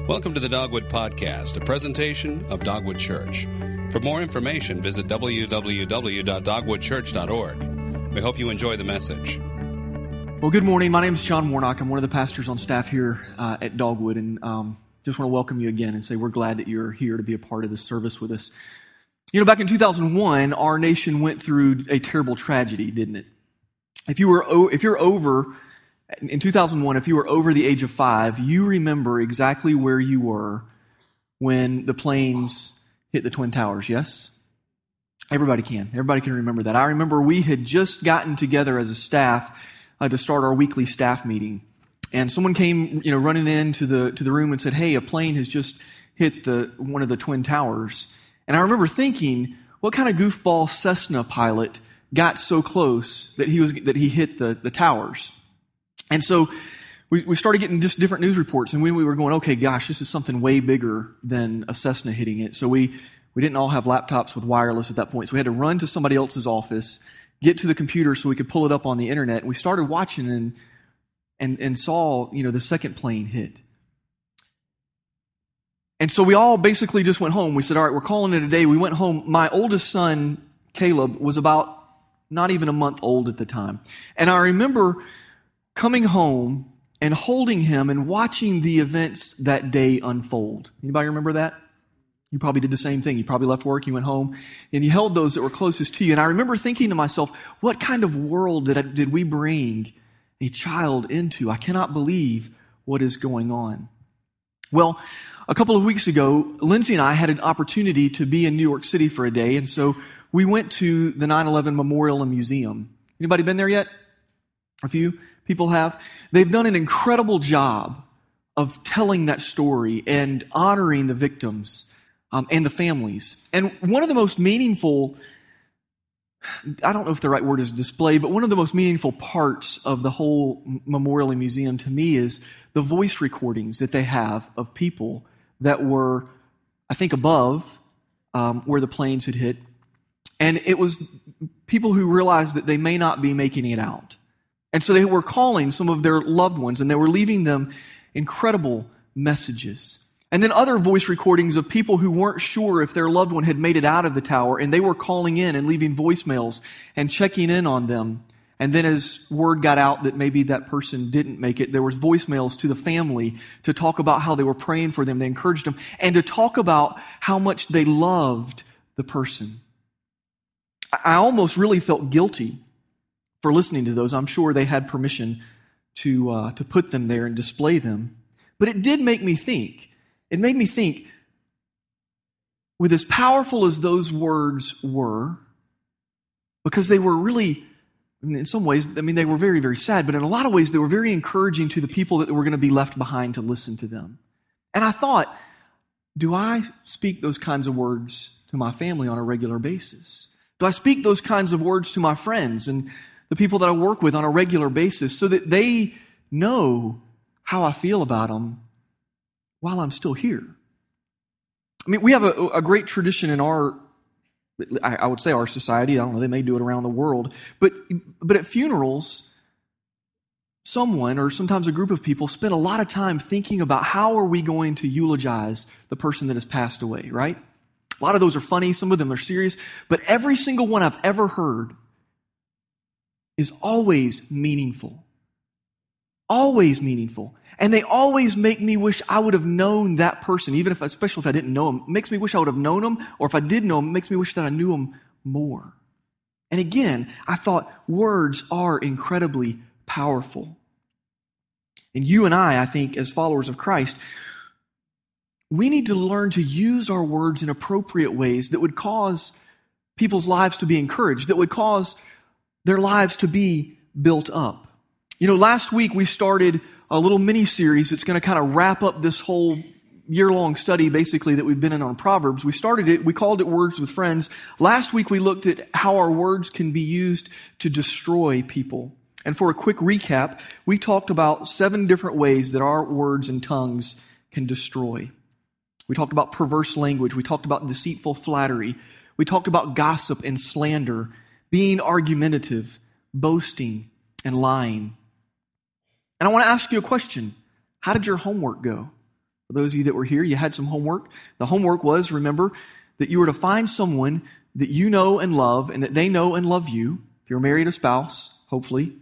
Welcome to the Dogwood Podcast, a presentation of Dogwood Church. For more information, visit www.dogwoodchurch.org. We hope you enjoy the message. Well, good morning. My name is John Warnock. I'm one of the pastors on staff here uh, at Dogwood, and um, just want to welcome you again and say we're glad that you're here to be a part of this service with us. You know, back in 2001, our nation went through a terrible tragedy, didn't it? If you were, if you're over in 2001, if you were over the age of five, you remember exactly where you were when the planes hit the Twin Towers, yes? Everybody can. Everybody can remember that. I remember we had just gotten together as a staff uh, to start our weekly staff meeting. And someone came, you know, running into the, to the room and said, Hey, a plane has just hit the, one of the Twin Towers. And I remember thinking, what kind of goofball Cessna pilot got so close that he was, that he hit the, the towers? And so we, we started getting just different news reports, and when we were going, okay, gosh, this is something way bigger than a Cessna hitting it. So we, we didn't all have laptops with wireless at that point. So we had to run to somebody else's office, get to the computer so we could pull it up on the internet. And we started watching and, and, and saw, you know, the second plane hit. And so we all basically just went home. We said, all right, we're calling it a day. We went home. My oldest son, Caleb, was about not even a month old at the time. And I remember coming home and holding him and watching the events that day unfold. Anybody remember that? You probably did the same thing. You probably left work, you went home, and you held those that were closest to you. And I remember thinking to myself, what kind of world did, I, did we bring a child into? I cannot believe what is going on. Well, a couple of weeks ago, Lindsay and I had an opportunity to be in New York City for a day, and so we went to the 9-11 Memorial and Museum. Anybody been there yet? A few? People have. They've done an incredible job of telling that story and honoring the victims um, and the families. And one of the most meaningful, I don't know if the right word is display, but one of the most meaningful parts of the whole memorial and museum to me is the voice recordings that they have of people that were, I think, above um, where the planes had hit. And it was people who realized that they may not be making it out. And so they were calling some of their loved ones and they were leaving them incredible messages. And then other voice recordings of people who weren't sure if their loved one had made it out of the tower and they were calling in and leaving voicemails and checking in on them. And then as word got out that maybe that person didn't make it, there was voicemails to the family to talk about how they were praying for them, they encouraged them, and to talk about how much they loved the person. I almost really felt guilty for listening to those. I'm sure they had permission to, uh, to put them there and display them. But it did make me think. It made me think with as powerful as those words were, because they were really, in some ways, I mean, they were very, very sad, but in a lot of ways, they were very encouraging to the people that were going to be left behind to listen to them. And I thought, do I speak those kinds of words to my family on a regular basis? Do I speak those kinds of words to my friends and the people that I work with on a regular basis so that they know how I feel about them while I'm still here. I mean, we have a, a great tradition in our, I would say our society. I don't know, they may do it around the world. But, but at funerals, someone or sometimes a group of people spend a lot of time thinking about how are we going to eulogize the person that has passed away, right? A lot of those are funny, some of them are serious, but every single one I've ever heard is always meaningful. Always meaningful. And they always make me wish I would have known that person, even if, especially if I didn't know him. Makes me wish I would have known him, or if I did know him, makes me wish that I knew him more. And again, I thought words are incredibly powerful. And you and I, I think, as followers of Christ, we need to learn to use our words in appropriate ways that would cause people's lives to be encouraged, that would cause their lives to be built up. You know, last week we started a little mini series that's going to kind of wrap up this whole year long study basically that we've been in on Proverbs. We started it, we called it Words with Friends. Last week we looked at how our words can be used to destroy people. And for a quick recap, we talked about seven different ways that our words and tongues can destroy. We talked about perverse language. We talked about deceitful flattery. We talked about gossip and slander being argumentative, boasting, and lying. And I want to ask you a question. How did your homework go For those of you that were here, you had some homework. The homework was, remember, that you were to find someone that you know and love and that they know and love you. If you're married, a spouse, hopefully. If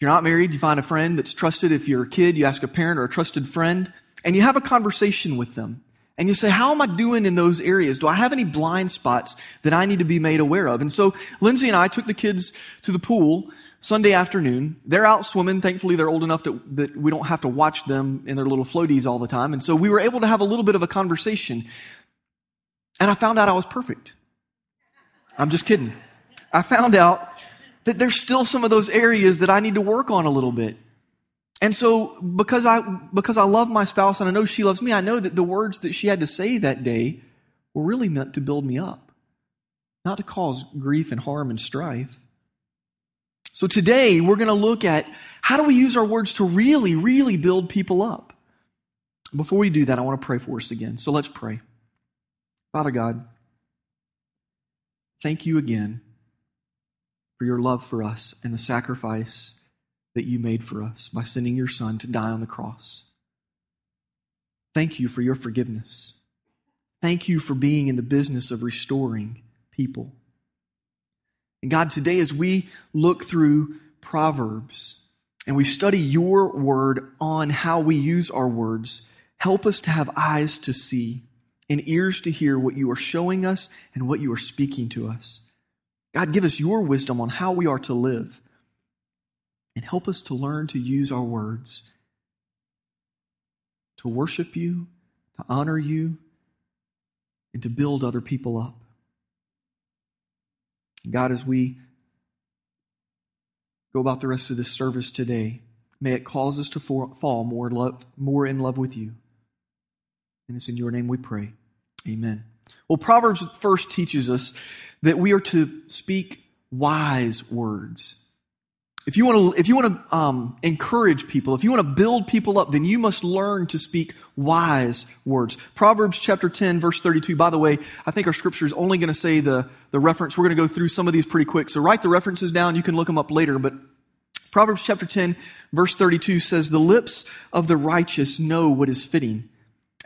you're not married, you find a friend that's trusted. If you're a kid, you ask a parent or a trusted friend and you have a conversation with them. And you say, how am I doing in those areas? Do I have any blind spots that I need to be made aware of? And so Lindsay and I took the kids to the pool Sunday afternoon. They're out swimming. Thankfully, they're old enough to, that we don't have to watch them in their little floaties all the time. And so we were able to have a little bit of a conversation. And I found out I was perfect. I'm just kidding. I found out that there's still some of those areas that I need to work on a little bit. And so because I because I love my spouse and I know she loves me, I know that the words that she had to say that day were really meant to build me up, not to cause grief and harm and strife. So today we're going to look at how do we use our words to really really build people up. Before we do that, I want to pray for us again. So let's pray. Father God, thank you again for your love for us and the sacrifice that you made for us by sending your Son to die on the cross. Thank you for your forgiveness. Thank you for being in the business of restoring people. And God, today as we look through Proverbs and we study your word on how we use our words, help us to have eyes to see and ears to hear what you are showing us and what you are speaking to us. God, give us your wisdom on how we are to live and help us to learn to use our words to worship you, to honor you, and to build other people up. God, as we go about the rest of this service today, may it cause us to fall more, love, more in love with you. And it's in your name we pray. Amen. Well, Proverbs first teaches us that we are to speak wise words. If you want to, if you want to um, encourage people, if you want to build people up, then you must learn to speak wise words. Proverbs chapter 10, verse 32. By the way, I think our scripture is only going to say the, the reference. We're going to go through some of these pretty quick. So write the references down. You can look them up later. But Proverbs chapter 10, verse 32 says, The lips of the righteous know what is fitting.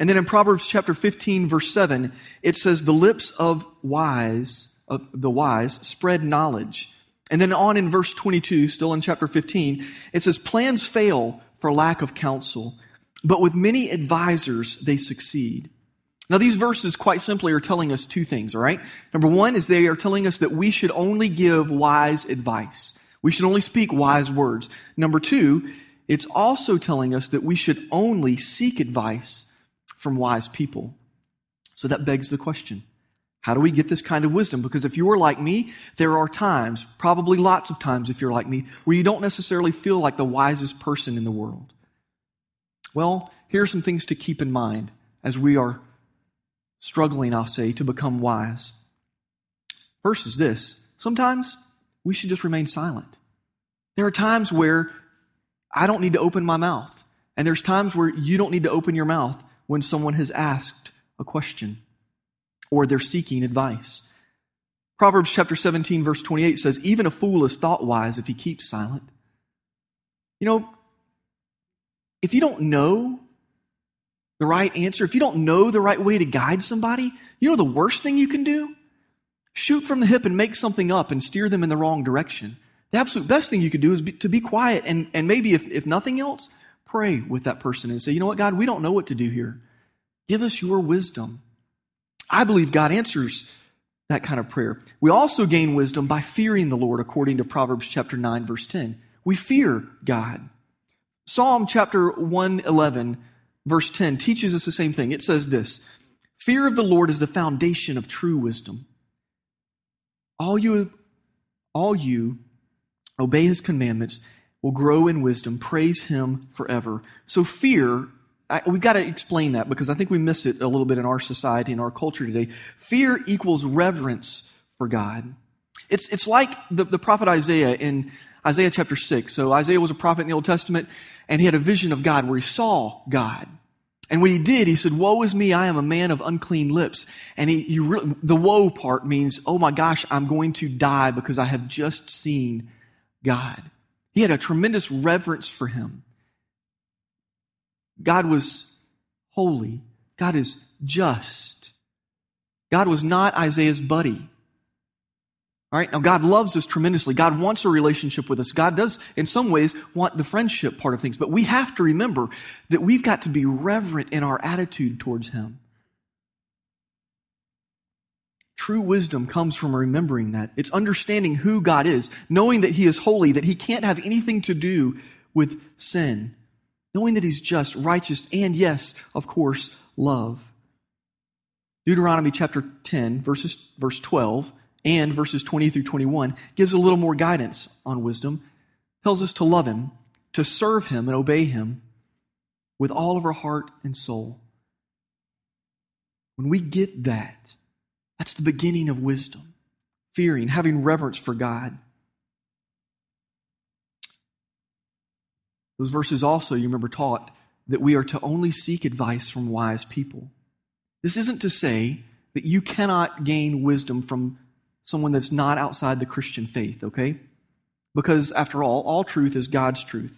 And then in Proverbs chapter 15, verse 7, it says, The lips of wise, of the wise, spread knowledge and then on in verse 22, still in chapter 15, it says, Plans fail for lack of counsel, but with many advisors they succeed. Now, these verses quite simply are telling us two things, all right? Number one is they are telling us that we should only give wise advice. We should only speak wise words. Number two, it's also telling us that we should only seek advice from wise people. So that begs the question how do we get this kind of wisdom? Because if you are like me, there are times, probably lots of times if you're like me, where you don't necessarily feel like the wisest person in the world. Well, here are some things to keep in mind as we are struggling, I'll say, to become wise. First is this sometimes we should just remain silent. There are times where I don't need to open my mouth, and there's times where you don't need to open your mouth when someone has asked a question or they're seeking advice. Proverbs chapter 17, verse 28 says, Even a fool is thought wise if he keeps silent. You know, if you don't know the right answer, if you don't know the right way to guide somebody, you know the worst thing you can do? Shoot from the hip and make something up and steer them in the wrong direction. The absolute best thing you could do is be, to be quiet and, and maybe, if, if nothing else, pray with that person and say, you know what, God, we don't know what to do here. Give us your wisdom. I believe God answers that kind of prayer. We also gain wisdom by fearing the Lord, according to Proverbs chapter 9, verse 10. We fear God. Psalm chapter 111, verse 10 teaches us the same thing. It says this Fear of the Lord is the foundation of true wisdom. All you, all you obey his commandments will grow in wisdom. Praise him forever. So fear I, we've got to explain that because I think we miss it a little bit in our society, in our culture today. Fear equals reverence for God. It's, it's like the, the prophet Isaiah in Isaiah chapter 6. So Isaiah was a prophet in the Old Testament, and he had a vision of God where he saw God. And when he did, he said, Woe is me, I am a man of unclean lips. And he, he the woe part means, Oh my gosh, I'm going to die because I have just seen God. He had a tremendous reverence for him. God was holy. God is just. God was not Isaiah's buddy. All right, now God loves us tremendously. God wants a relationship with us. God does, in some ways, want the friendship part of things. But we have to remember that we've got to be reverent in our attitude towards Him. True wisdom comes from remembering that. It's understanding who God is, knowing that He is holy, that He can't have anything to do with sin, knowing that He's just, righteous, and yes, of course, love. Deuteronomy chapter 10, verses, verse 12 and verses 20 through 21 gives a little more guidance on wisdom. Tells us to love him, to serve him and obey him with all of our heart and soul. When we get that, that's the beginning of wisdom. Fearing, having reverence for God. Those verses also, you remember, taught that we are to only seek advice from wise people. This isn't to say that you cannot gain wisdom from someone that's not outside the Christian faith, okay? Because after all, all truth is God's truth.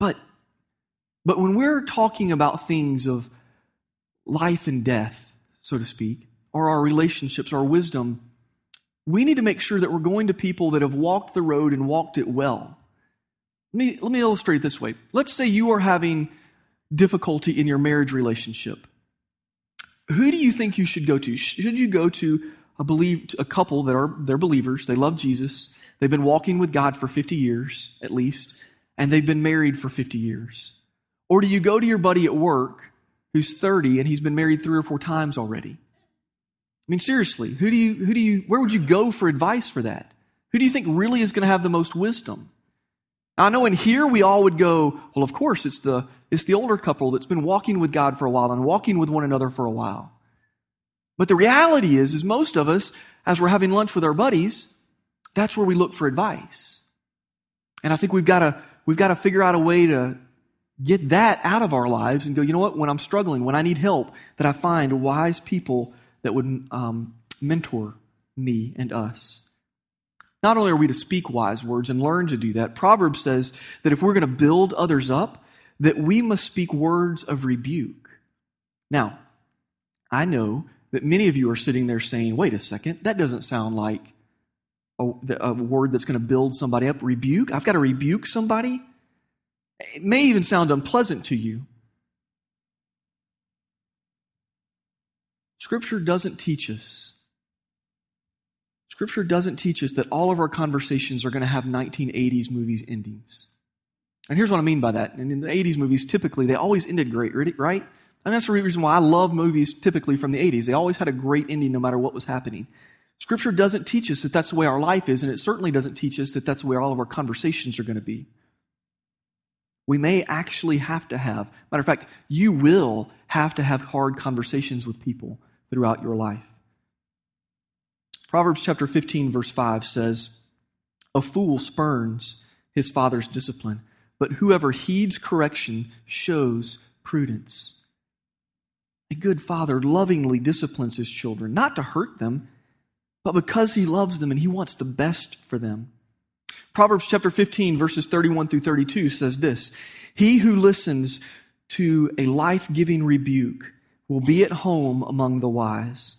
But but when we're talking about things of life and death, so to speak, or our relationships, our wisdom, we need to make sure that we're going to people that have walked the road and walked it well. Let me, let me illustrate it this way. Let's say you are having difficulty in your marriage relationship. Who do you think you should go to? Should you go to a, believe, a couple that are they're believers. They love Jesus. They've been walking with God for 50 years at least, and they've been married for 50 years. Or do you go to your buddy at work who's 30 and he's been married three or four times already? I mean, seriously, who do you, who do you, where would you go for advice for that? Who do you think really is going to have the most wisdom? Now, I know in here we all would go, well, of course, it's the, it's the older couple that's been walking with God for a while and walking with one another for a while. But the reality is, is most of us, as we're having lunch with our buddies, that's where we look for advice. And I think we've got to, we've got to figure out a way to get that out of our lives and go, you know what, when I'm struggling, when I need help, that I find wise people that would um, mentor me and us. Not only are we to speak wise words and learn to do that, Proverbs says that if we're going to build others up, that we must speak words of rebuke. Now, I know that many of you are sitting there saying, wait a second, that doesn't sound like a, a word that's going to build somebody up. Rebuke? I've got to rebuke somebody? It may even sound unpleasant to you. Scripture doesn't teach us. Scripture doesn't teach us that all of our conversations are going to have 1980s movies endings. And here's what I mean by that. And in the 80s movies, typically, they always ended great, right? And that's the reason why I love movies typically from the 80s. They always had a great ending no matter what was happening. Scripture doesn't teach us that that's the way our life is, and it certainly doesn't teach us that that's the way all of our conversations are going to be. We may actually have to have, matter of fact, you will have to have hard conversations with people throughout your life. Proverbs chapter 15, verse 5 says, A fool spurns his father's discipline, but whoever heeds correction shows prudence. A good father lovingly disciplines his children, not to hurt them, but because he loves them and he wants the best for them. Proverbs chapter 15, verses 31 through 32 says this He who listens to a life giving rebuke will be at home among the wise.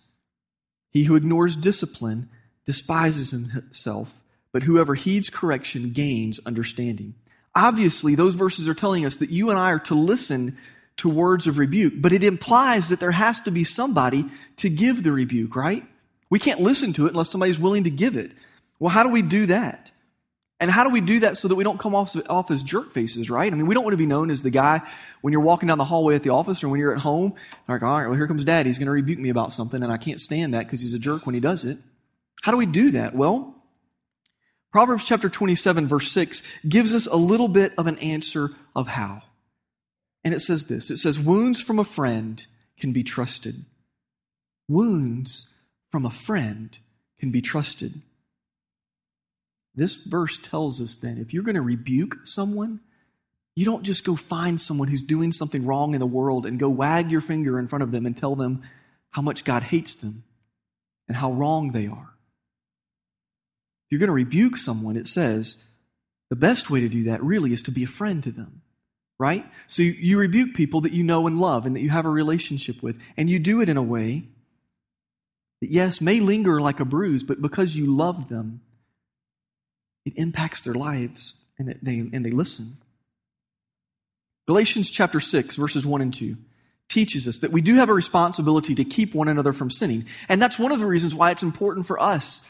He who ignores discipline despises himself, but whoever heeds correction gains understanding. Obviously, those verses are telling us that you and I are to listen to words of rebuke, but it implies that there has to be somebody to give the rebuke, right? We can't listen to it unless somebody's willing to give it. Well, how do we do that? And how do we do that so that we don't come off, off as jerk faces, right? I mean, we don't want to be known as the guy when you're walking down the hallway at the office or when you're at home, like, all right, well, here comes dad. He's going to rebuke me about something, and I can't stand that because he's a jerk when he does it. How do we do that? Well, Proverbs chapter 27, verse 6 gives us a little bit of an answer of how. And it says this it says, Wounds from a friend can be trusted. Wounds from a friend can be trusted. This verse tells us then if you're going to rebuke someone, you don't just go find someone who's doing something wrong in the world and go wag your finger in front of them and tell them how much God hates them and how wrong they are. If you're going to rebuke someone, it says the best way to do that really is to be a friend to them right? So you, you rebuke people that you know and love and that you have a relationship with. And you do it in a way that, yes, may linger like a bruise, but because you love them, it impacts their lives and, they, and they listen. Galatians chapter 6, verses 1 and 2 teaches us that we do have a responsibility to keep one another from sinning. And that's one of the reasons why it's important for us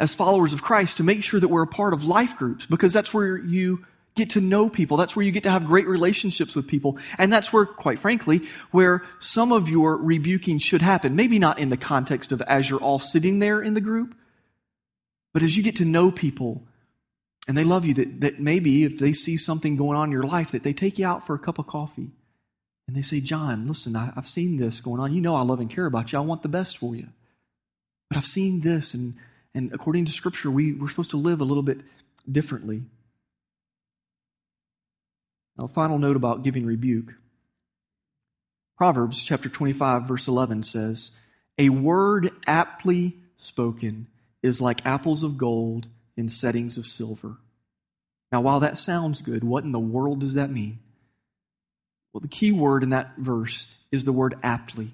as followers of Christ to make sure that we're a part of life groups because that's where you get to know people. That's where you get to have great relationships with people. And that's where, quite frankly, where some of your rebuking should happen. Maybe not in the context of as you're all sitting there in the group, but as you get to know people and they love you, that, that maybe if they see something going on in your life, that they take you out for a cup of coffee and they say, John, listen, I, I've seen this going on. You know I love and care about you. I want the best for you. But I've seen this, and, and according to Scripture, we, we're supposed to live a little bit differently. Now, final note about giving rebuke. Proverbs chapter 25, verse 11 says, A word aptly spoken is like apples of gold in settings of silver. Now, while that sounds good, what in the world does that mean? Well, the key word in that verse is the word aptly.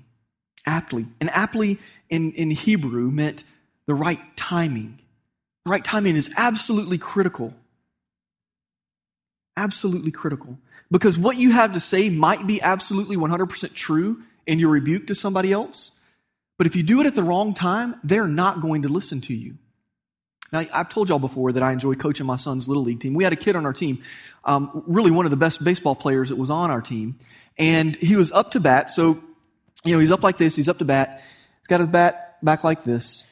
Aptly. And aptly in, in Hebrew meant the right timing. The right timing is absolutely critical absolutely critical. Because what you have to say might be absolutely 100% true in your rebuke to somebody else, but if you do it at the wrong time, they're not going to listen to you. Now, I've told y'all before that I enjoy coaching my son's little league team. We had a kid on our team, um, really one of the best baseball players that was on our team, and he was up to bat. So, you know, he's up like this, he's up to bat, he's got his bat back like this,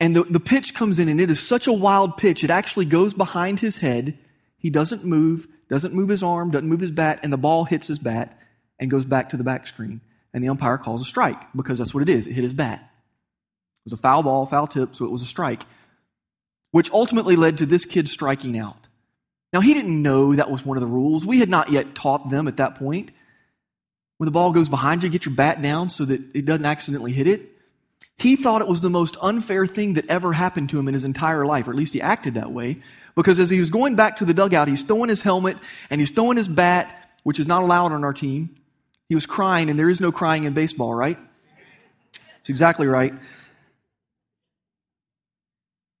and the, the pitch comes in, and it is such a wild pitch, it actually goes behind his head. He doesn't move doesn't move his arm, doesn't move his bat, and the ball hits his bat and goes back to the back screen. And the umpire calls a strike because that's what it is. It hit his bat. It was a foul ball, foul tip, so it was a strike, which ultimately led to this kid striking out. Now, he didn't know that was one of the rules. We had not yet taught them at that point. When the ball goes behind you, get your bat down so that it doesn't accidentally hit it. He thought it was the most unfair thing that ever happened to him in his entire life, or at least he acted that way, because as he was going back to the dugout, he's throwing his helmet and he's throwing his bat, which is not allowed on our team. He was crying, and there is no crying in baseball, right? It's exactly right.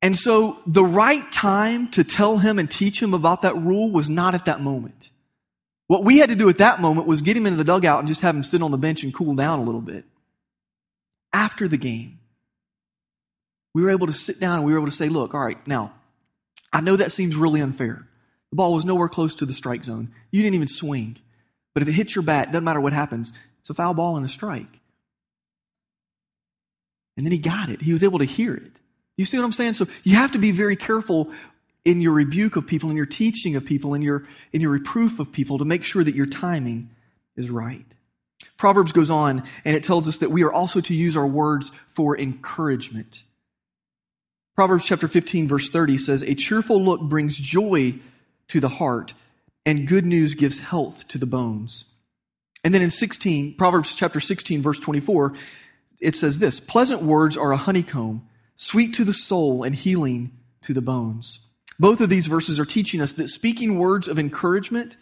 And so the right time to tell him and teach him about that rule was not at that moment. What we had to do at that moment was get him into the dugout and just have him sit on the bench and cool down a little bit. After the game, we were able to sit down and we were able to say, look, all right, now, I know that seems really unfair. The ball was nowhere close to the strike zone. You didn't even swing. But if it hits your bat, doesn't matter what happens, it's a foul ball and a strike. And then he got it. He was able to hear it. You see what I'm saying? So you have to be very careful in your rebuke of people, in your teaching of people, in your, in your reproof of people to make sure that your timing is right. Proverbs goes on and it tells us that we are also to use our words for encouragement. Proverbs chapter 15, verse 30 says, A cheerful look brings joy to the heart, and good news gives health to the bones. And then in 16, Proverbs chapter 16, verse 24, it says this Pleasant words are a honeycomb, sweet to the soul and healing to the bones. Both of these verses are teaching us that speaking words of encouragement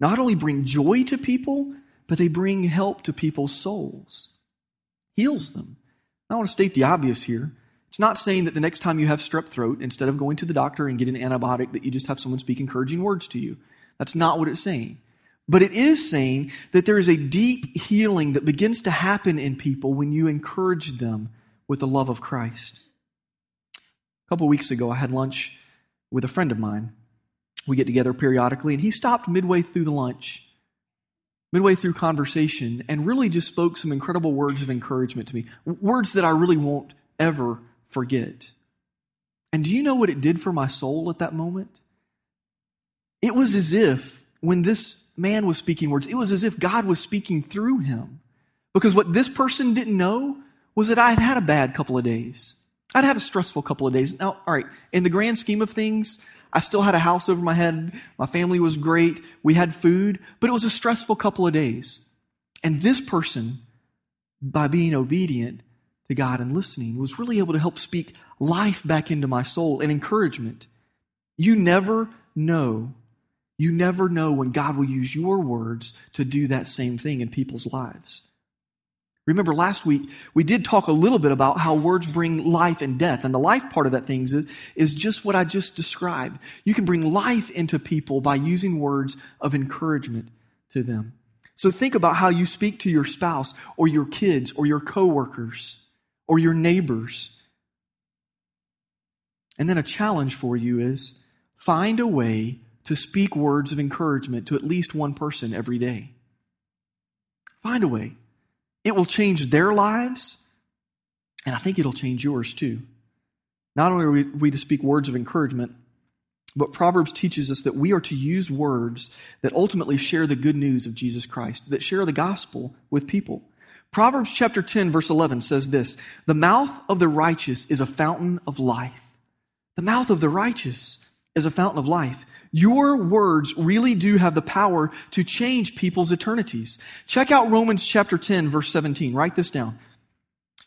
not only bring joy to people, but they bring help to people's souls, heals them. I want to state the obvious here. It's not saying that the next time you have strep throat, instead of going to the doctor and getting an antibiotic, that you just have someone speak encouraging words to you. That's not what it's saying. But it is saying that there is a deep healing that begins to happen in people when you encourage them with the love of Christ. A couple weeks ago, I had lunch with a friend of mine. We get together periodically, and he stopped midway through the lunch, midway through conversation, and really just spoke some incredible words of encouragement to me. Words that I really won't ever forget. And do you know what it did for my soul at that moment? It was as if, when this man was speaking words, it was as if God was speaking through him. Because what this person didn't know was that I had had a bad couple of days. I'd had a stressful couple of days. Now, all right, in the grand scheme of things, I still had a house over my head. My family was great. We had food, but it was a stressful couple of days. And this person, by being obedient, to God and listening was really able to help speak life back into my soul and encouragement. You never know. You never know when God will use your words to do that same thing in people's lives. Remember last week, we did talk a little bit about how words bring life and death. And the life part of that thing is, is just what I just described. You can bring life into people by using words of encouragement to them. So think about how you speak to your spouse or your kids or your coworkers or your neighbors. And then a challenge for you is find a way to speak words of encouragement to at least one person every day. Find a way. It will change their lives, and I think it'll change yours too. Not only are we, we to speak words of encouragement, but Proverbs teaches us that we are to use words that ultimately share the good news of Jesus Christ, that share the gospel with people. Proverbs chapter 10, verse 11 says this The mouth of the righteous is a fountain of life. The mouth of the righteous is a fountain of life. Your words really do have the power to change people's eternities. Check out Romans chapter 10, verse 17. Write this down.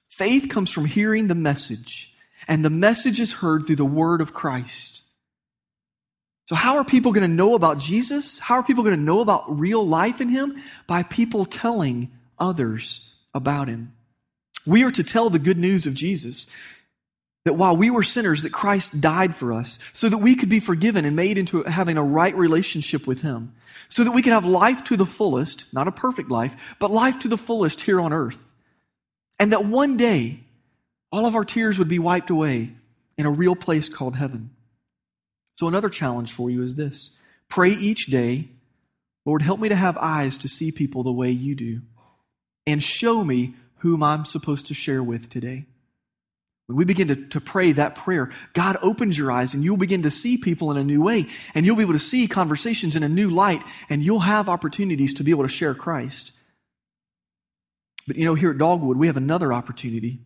Faith comes from hearing the message, and the message is heard through the word of Christ. So, how are people going to know about Jesus? How are people going to know about real life in Him? By people telling others about Him. We are to tell the good news of Jesus. That while we were sinners, that Christ died for us so that we could be forgiven and made into having a right relationship with Him. So that we could have life to the fullest, not a perfect life, but life to the fullest here on earth. And that one day, all of our tears would be wiped away in a real place called heaven. So, another challenge for you is this pray each day, Lord, help me to have eyes to see people the way you do, and show me whom I'm supposed to share with today. When we begin to, to pray that prayer, God opens your eyes and you'll begin to see people in a new way, and you'll be able to see conversations in a new light, and you'll have opportunities to be able to share Christ. But you know, here at Dogwood, we have another opportunity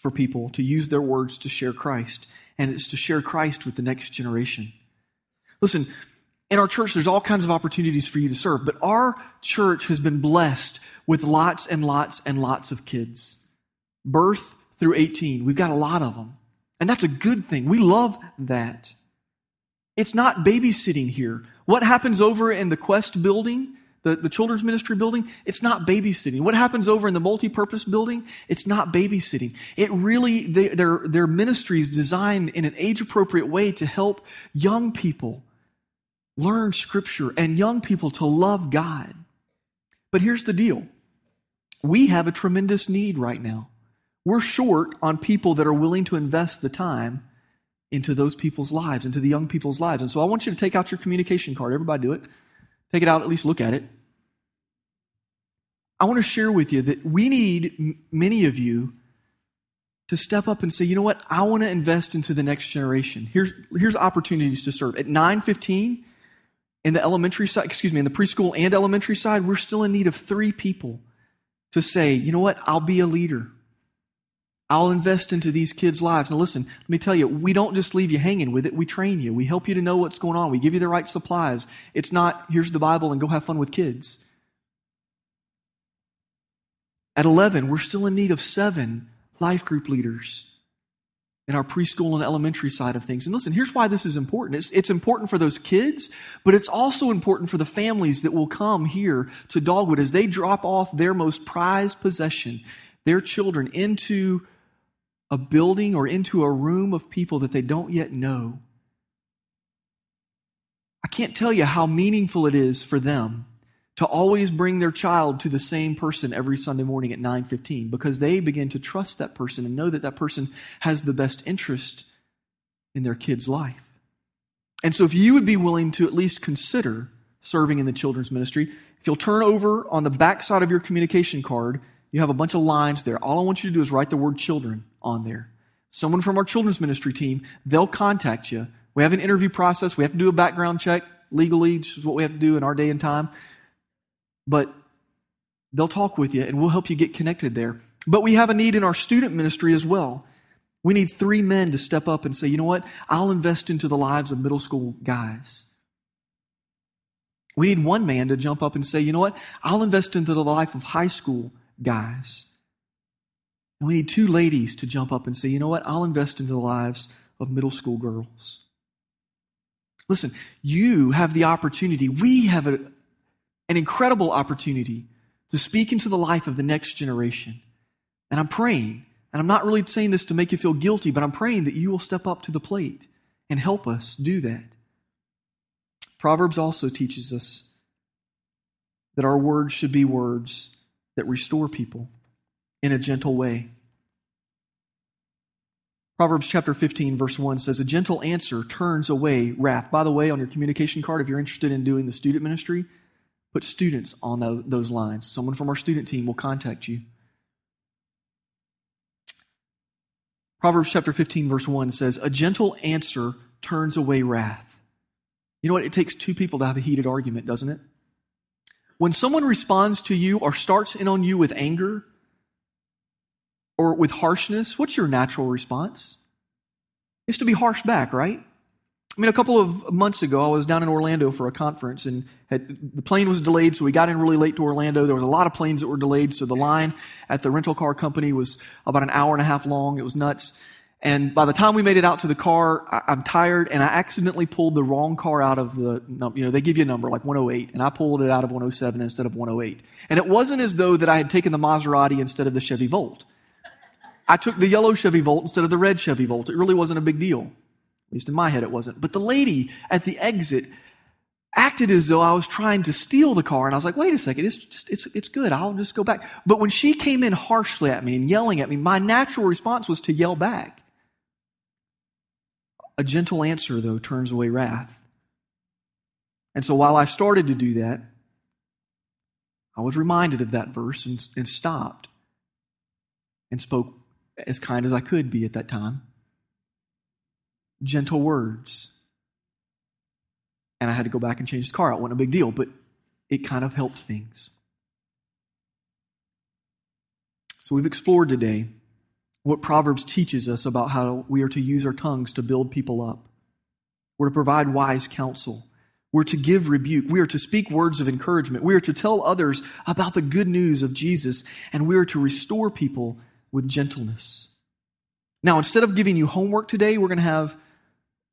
for people to use their words to share Christ and it's to share Christ with the next generation. Listen, in our church, there's all kinds of opportunities for you to serve, but our church has been blessed with lots and lots and lots of kids. Birth through 18, we've got a lot of them. And that's a good thing. We love that. It's not babysitting here. What happens over in the Quest building the, the children's ministry building, it's not babysitting. What happens over in the multi-purpose building, it's not babysitting. It really, they, their, their ministry is designed in an age-appropriate way to help young people learn scripture and young people to love God. But here's the deal. We have a tremendous need right now. We're short on people that are willing to invest the time into those people's lives, into the young people's lives. And so I want you to take out your communication card. Everybody do it. Take it out, at least look at it. I want to share with you that we need many of you to step up and say, you know what, I want to invest into the next generation. Here's, here's opportunities to serve. At 915, in the elementary side, excuse me, in the preschool and elementary side, we're still in need of three people to say, you know what, I'll be a leader. I'll invest into these kids' lives. Now, listen, let me tell you, we don't just leave you hanging with it. We train you. We help you to know what's going on. We give you the right supplies. It's not, here's the Bible and go have fun with kids. At 11, we're still in need of seven life group leaders in our preschool and elementary side of things. And listen, here's why this is important. It's, it's important for those kids, but it's also important for the families that will come here to Dogwood as they drop off their most prized possession, their children, into a building or into a room of people that they don't yet know. I can't tell you how meaningful it is for them to always bring their child to the same person every Sunday morning at 9:15 because they begin to trust that person and know that that person has the best interest in their kid's life. And so if you would be willing to at least consider serving in the children's ministry, if you'll turn over on the back side of your communication card, you have a bunch of lines there. All I want you to do is write the word children on there. Someone from our children's ministry team, they'll contact you. We have an interview process. We have to do a background check legally, which is what we have to do in our day and time. But they'll talk with you and we'll help you get connected there. But we have a need in our student ministry as well. We need three men to step up and say, you know what? I'll invest into the lives of middle school guys. We need one man to jump up and say, you know what? I'll invest into the life of high school guys. And we need two ladies to jump up and say, you know what? I'll invest into the lives of middle school girls. Listen, you have the opportunity, we have a, an incredible opportunity to speak into the life of the next generation. And I'm praying, and I'm not really saying this to make you feel guilty, but I'm praying that you will step up to the plate and help us do that. Proverbs also teaches us that our words should be words that restore people in a gentle way. Proverbs chapter 15, verse 1 says, A gentle answer turns away wrath. By the way, on your communication card, if you're interested in doing the student ministry, put students on those lines. Someone from our student team will contact you. Proverbs chapter 15, verse 1 says, A gentle answer turns away wrath. You know what? It takes two people to have a heated argument, doesn't it? When someone responds to you or starts in on you with anger, or with harshness, what's your natural response? It's to be harsh back, right? I mean, a couple of months ago, I was down in Orlando for a conference, and had, the plane was delayed, so we got in really late to Orlando. There was a lot of planes that were delayed, so the line at the rental car company was about an hour and a half long. It was nuts. And by the time we made it out to the car, I, am tired, and I accidentally pulled the wrong car out of the, you know, they give you a number like 108, and I pulled it out of 107 instead of 108. And it wasn't as though that I had taken the Maserati instead of the Chevy Volt. I took the yellow Chevy Volt instead of the red Chevy Volt. It really wasn't a big deal. At least in my head, it wasn't. But the lady at the exit acted as though I was trying to steal the car. And I was like, wait a second, it's just, it's, it's good. I'll just go back. But when she came in harshly at me and yelling at me, my natural response was to yell back. A gentle answer, though, turns away wrath. And so while I started to do that, I was reminded of that verse and, and stopped and spoke as kind as I could be at that time. Gentle words. And I had to go back and change the car. It wasn't a big deal, but it kind of helped things. So we've explored today what Proverbs teaches us about how we are to use our tongues to build people up. We're to provide wise counsel. We're to give rebuke. We are to speak words of encouragement. We are to tell others about the good news of Jesus, and we are to restore people with gentleness. Now, instead of giving you homework today, we're going to have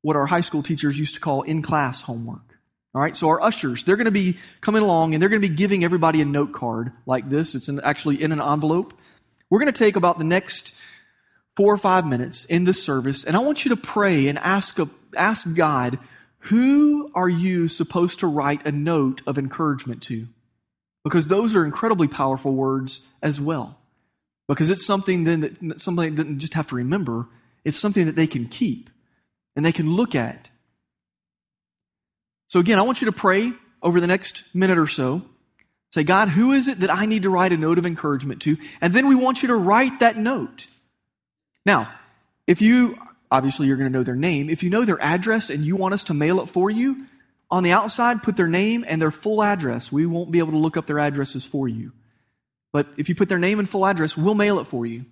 what our high school teachers used to call in class homework. All right, so our ushers, they're going to be coming along and they're going to be giving everybody a note card like this. It's actually in an envelope. We're going to take about the next four or five minutes in this service, and I want you to pray and ask, a, ask God, who are you supposed to write a note of encouragement to? Because those are incredibly powerful words as well because it's something then that somebody doesn't just have to remember, it's something that they can keep and they can look at. So, again, I want you to pray over the next minute or so. Say, God, who is it that I need to write a note of encouragement to? And then we want you to write that note. Now, if you, obviously, you're going to know their name. If you know their address and you want us to mail it for you, on the outside, put their name and their full address. We won't be able to look up their addresses for you. But if you put their name and full address, we'll mail it for you.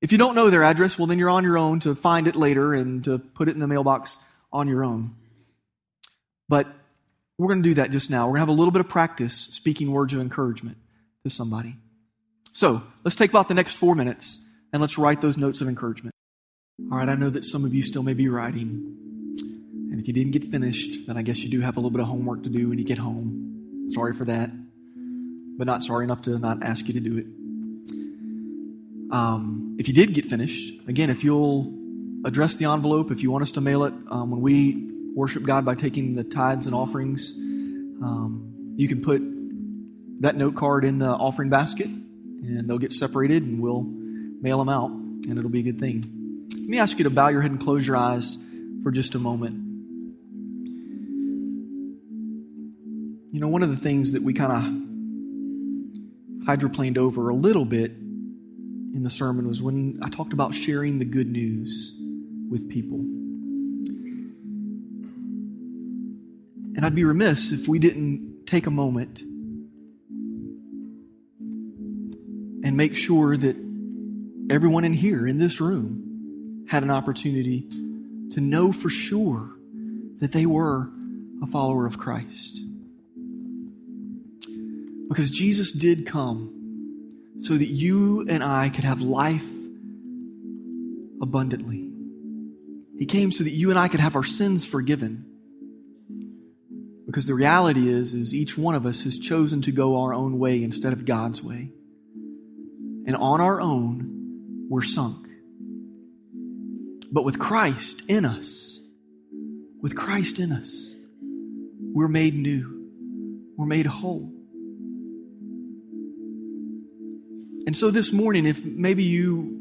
If you don't know their address, well, then you're on your own to find it later and to put it in the mailbox on your own. But we're going to do that just now. We're going to have a little bit of practice speaking words of encouragement to somebody. So let's take about the next four minutes and let's write those notes of encouragement. All right, I know that some of you still may be writing. And if you didn't get finished, then I guess you do have a little bit of homework to do when you get home. Sorry for that but not sorry enough to not ask you to do it. Um, if you did get finished, again, if you'll address the envelope, if you want us to mail it, um, when we worship God by taking the tithes and offerings, um, you can put that note card in the offering basket and they'll get separated and we'll mail them out and it'll be a good thing. Let me ask you to bow your head and close your eyes for just a moment. You know, one of the things that we kind of hydroplaned over a little bit in the sermon was when I talked about sharing the good news with people. And I'd be remiss if we didn't take a moment and make sure that everyone in here, in this room, had an opportunity to know for sure that they were a follower of Christ. Because Jesus did come so that you and I could have life abundantly. He came so that you and I could have our sins forgiven. Because the reality is, is each one of us has chosen to go our own way instead of God's way. And on our own, we're sunk. But with Christ in us, with Christ in us, we're made new. We're made whole. And so this morning, if maybe you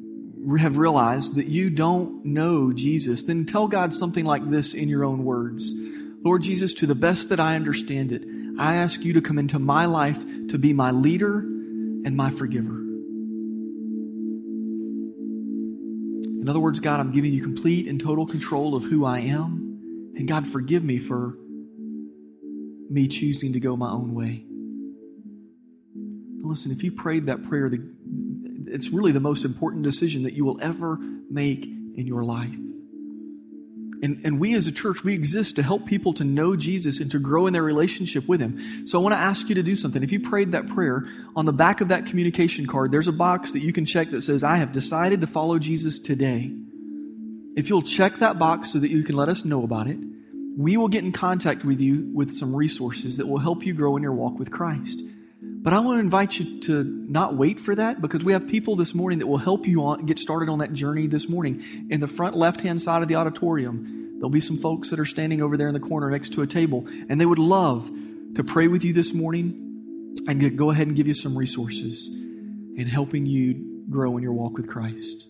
have realized that you don't know Jesus, then tell God something like this in your own words Lord Jesus, to the best that I understand it, I ask you to come into my life to be my leader and my forgiver. In other words, God, I'm giving you complete and total control of who I am. And God, forgive me for me choosing to go my own way. Listen, if you prayed that prayer, it's really the most important decision that you will ever make in your life. And, and we as a church, we exist to help people to know Jesus and to grow in their relationship with Him. So I want to ask you to do something. If you prayed that prayer, on the back of that communication card, there's a box that you can check that says, I have decided to follow Jesus today. If you'll check that box so that you can let us know about it, we will get in contact with you with some resources that will help you grow in your walk with Christ. But I want to invite you to not wait for that because we have people this morning that will help you on, get started on that journey this morning. In the front left hand side of the auditorium, there'll be some folks that are standing over there in the corner next to a table, and they would love to pray with you this morning and go ahead and give you some resources in helping you grow in your walk with Christ.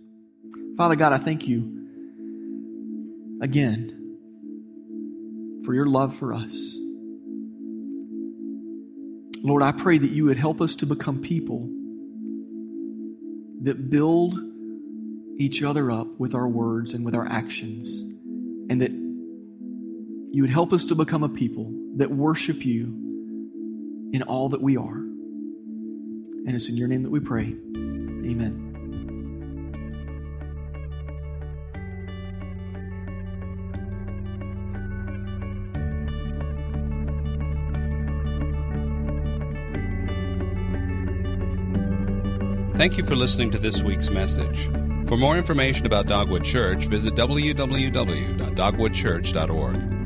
Father God, I thank you again for your love for us. Lord, I pray that you would help us to become people that build each other up with our words and with our actions, and that you would help us to become a people that worship you in all that we are. And it's in your name that we pray. Amen. Thank you for listening to this week's message. For more information about Dogwood Church, visit www.dogwoodchurch.org.